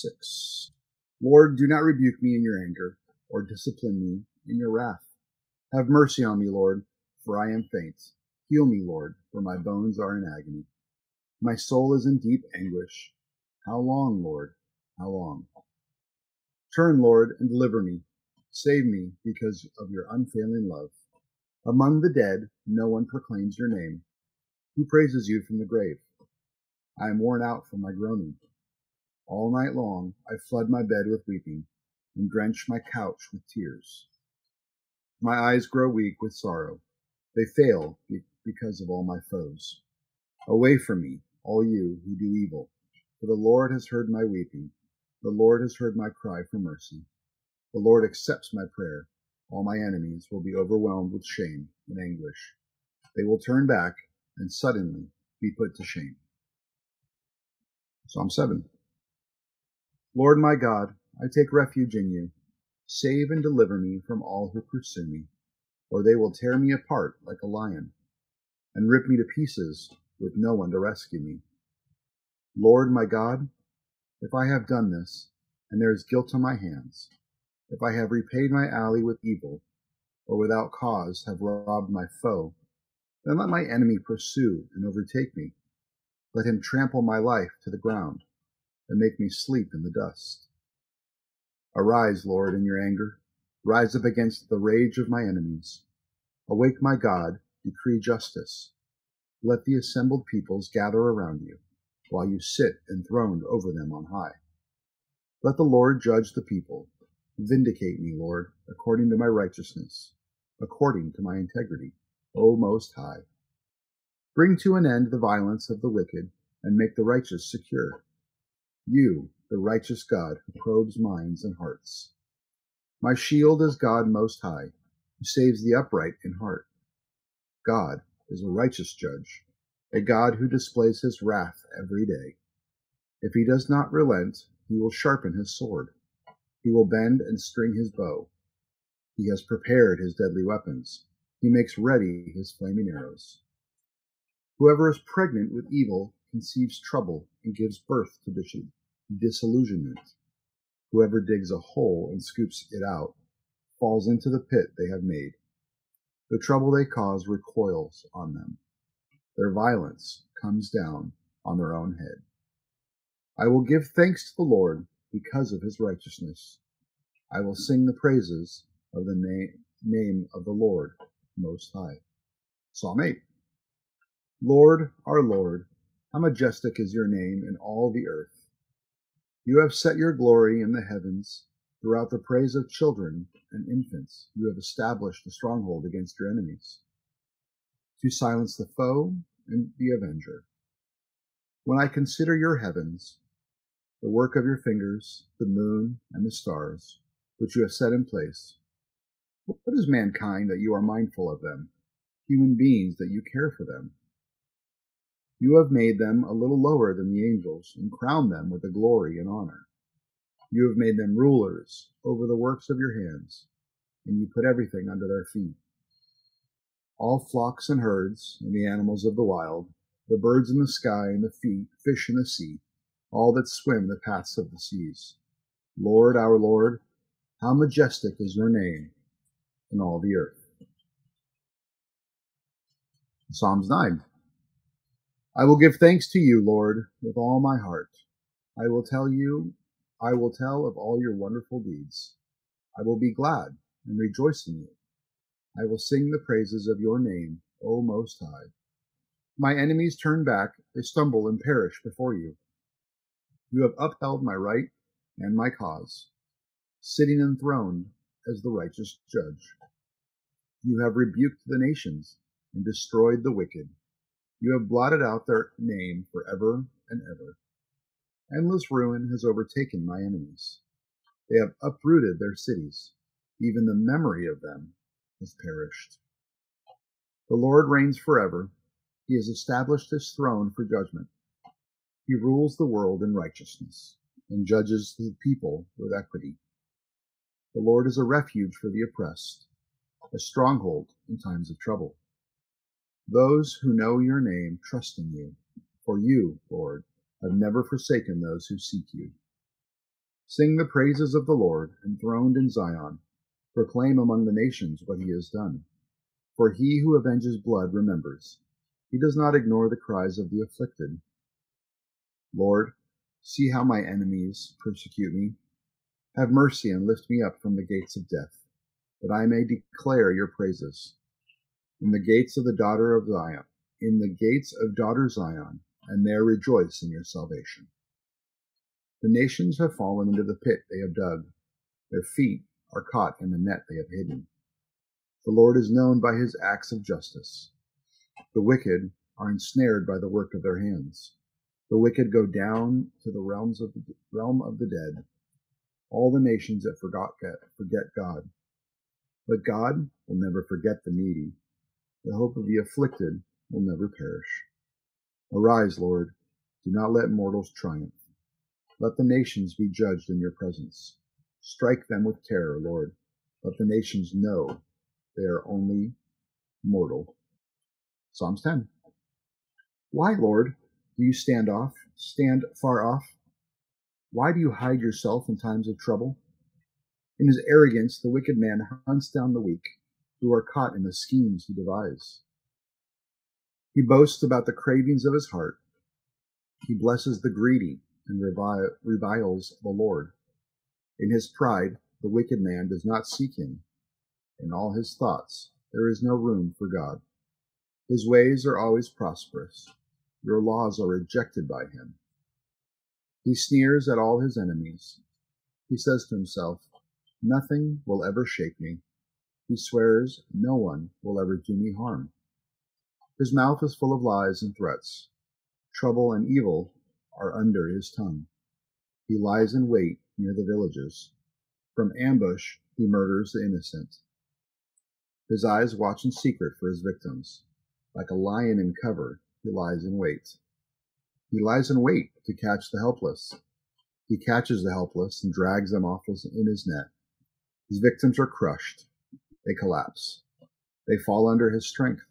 6. Lord, do not rebuke me in your anger, or discipline me in your wrath. Have mercy on me, Lord, for I am faint. Heal me, Lord, for my bones are in agony. My soul is in deep anguish. How long, Lord? How long? Turn, Lord, and deliver me. Save me because of your unfailing love. Among the dead, no one proclaims your name. Who praises you from the grave? I am worn out from my groaning. All night long I flood my bed with weeping, and drench my couch with tears. My eyes grow weak with sorrow. They fail because of all my foes. Away from me, all you who do evil, for the Lord has heard my weeping. The Lord has heard my cry for mercy. The Lord accepts my prayer. All my enemies will be overwhelmed with shame and anguish. They will turn back and suddenly be put to shame. Psalm 7. Lord my God, I take refuge in you. Save and deliver me from all who pursue me, or they will tear me apart like a lion, and rip me to pieces with no one to rescue me. Lord my God, if I have done this, and there is guilt on my hands, if I have repaid my ally with evil, or without cause have robbed my foe, then let my enemy pursue and overtake me. Let him trample my life to the ground and make me sleep in the dust. Arise, Lord, in your anger. Rise up against the rage of my enemies. Awake, my God, decree justice. Let the assembled peoples gather around you, while you sit enthroned over them on high. Let the Lord judge the people. Vindicate me, Lord, according to my righteousness, according to my integrity, O Most High. Bring to an end the violence of the wicked, and make the righteous secure. You, the righteous God, who probes minds and hearts. My shield is God Most High, who saves the upright in heart. God is a righteous judge, a God who displays his wrath every day. If he does not relent, he will sharpen his sword. He will bend and string his bow. He has prepared his deadly weapons. He makes ready his flaming arrows. Whoever is pregnant with evil conceives trouble and gives birth to disillusionment. Whoever digs a hole and scoops it out falls into the pit they have made. The trouble they cause recoils on them. Their violence comes down on their own head. I will give thanks to the Lord because of his righteousness. I will sing the praises of the na- name of the Lord Most High. Psalm 8. Lord, our Lord, how majestic is your name in all the earth. You have set your glory in the heavens. Throughout the praise of children and infants, you have established a stronghold against your enemies, to silence the foe and the avenger. When I consider your heavens, the work of your fingers, the moon and the stars, which you have set in place, what is mankind that you are mindful of them, human beings that you care for them? You have made them a little lower than the angels, and crowned them with the glory and honor. You have made them rulers over the works of your hands, and you put everything under their feet. All flocks and herds, and the animals of the wild, the birds in the sky and the feet, fish in the sea, all that swim the paths of the seas. Lord, our Lord, how majestic is your name in all the earth. Psalms 9. I will give thanks to you, Lord, with all my heart. I will tell you, I will tell of all your wonderful deeds. I will be glad and rejoice in you. I will sing the praises of your name, O Most High. My enemies turn back, they stumble and perish before you. You have upheld my right and my cause, sitting enthroned as the righteous judge. You have rebuked the nations and destroyed the wicked. You have blotted out their name forever and ever. Endless ruin has overtaken my enemies. They have uprooted their cities. Even the memory of them has perished. The Lord reigns forever. He has established his throne for judgment. He rules the world in righteousness and judges the people with equity. The Lord is a refuge for the oppressed, a stronghold in times of trouble. Those who know your name trust in you, for you, Lord, have never forsaken those who seek you. Sing the praises of the Lord, enthroned in Zion. Proclaim among the nations what he has done. For he who avenges blood remembers. He does not ignore the cries of the afflicted. Lord, see how my enemies persecute me. Have mercy and lift me up from the gates of death, that I may declare your praises. In the gates of the daughter of Zion, in the gates of daughter Zion, and there rejoice in your salvation. The nations have fallen into the pit they have dug. Their feet are caught in the net they have hidden. The Lord is known by his acts of justice. The wicked are ensnared by the work of their hands. The wicked go down to the realms of the realm of the dead. All the nations that forgot, forget God. But God will never forget the needy. The hope of the afflicted will never perish. Arise, Lord. Do not let mortals triumph. Let the nations be judged in your presence. Strike them with terror, Lord. Let the nations know they are only mortal. Psalms 10. Why, Lord, do you stand off, stand far off? Why do you hide yourself in times of trouble? In his arrogance, the wicked man hunts down the weak, who are caught in the schemes he devises. He boasts about the cravings of his heart. He blesses the greedy and reviles the Lord. In his pride, the wicked man does not seek him. In all his thoughts, there is no room for God. His ways are always prosperous. Your laws are rejected by him. He sneers at all his enemies. He says to himself, Nothing will ever shake me. He swears, No one will ever do me harm. His mouth is full of lies and threats. Trouble and evil are under his tongue. He lies in wait near the villages. From ambush he murders the innocent. His eyes watch in secret for his victims. Like a lion in cover, he lies in wait. He lies in wait to catch the helpless. He catches the helpless and drags them off in his net. His victims are crushed. They collapse. They fall under his strength.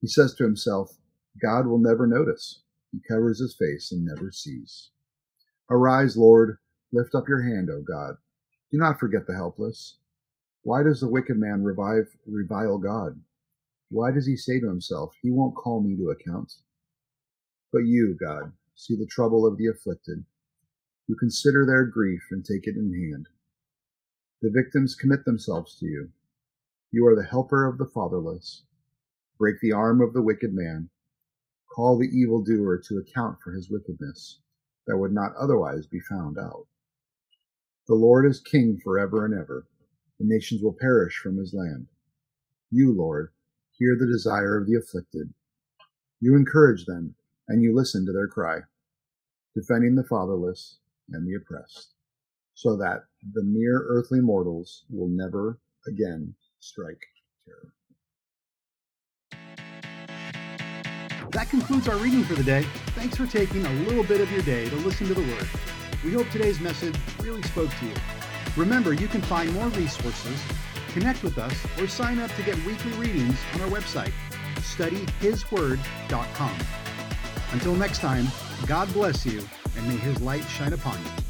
He says to himself, God will never notice. He covers his face and never sees. Arise, Lord, lift up your hand, O God. Do not forget the helpless. Why does the wicked man revive, revile God? Why does he say to himself, He won't call me to account? But you, God, see the trouble of the afflicted. You consider their grief and take it in hand. The victims commit themselves to you. You are the helper of the fatherless. Break the arm of the wicked man call the evildoer to account for his wickedness, that would not otherwise be found out. The Lord is king forever and ever. The nations will perish from his land. You, Lord, hear the desire of the afflicted. You encourage them, and you listen to their cry, defending the fatherless and the oppressed, so that the mere earthly mortals will never again strike terror. That concludes our reading for the day. Thanks for taking a little bit of your day to listen to the Word. We hope today's message really spoke to you. Remember, you can find more resources, connect with us, or sign up to get weekly readings on our website, studyhisword.com. Until next time, God bless you, and may His light shine upon you.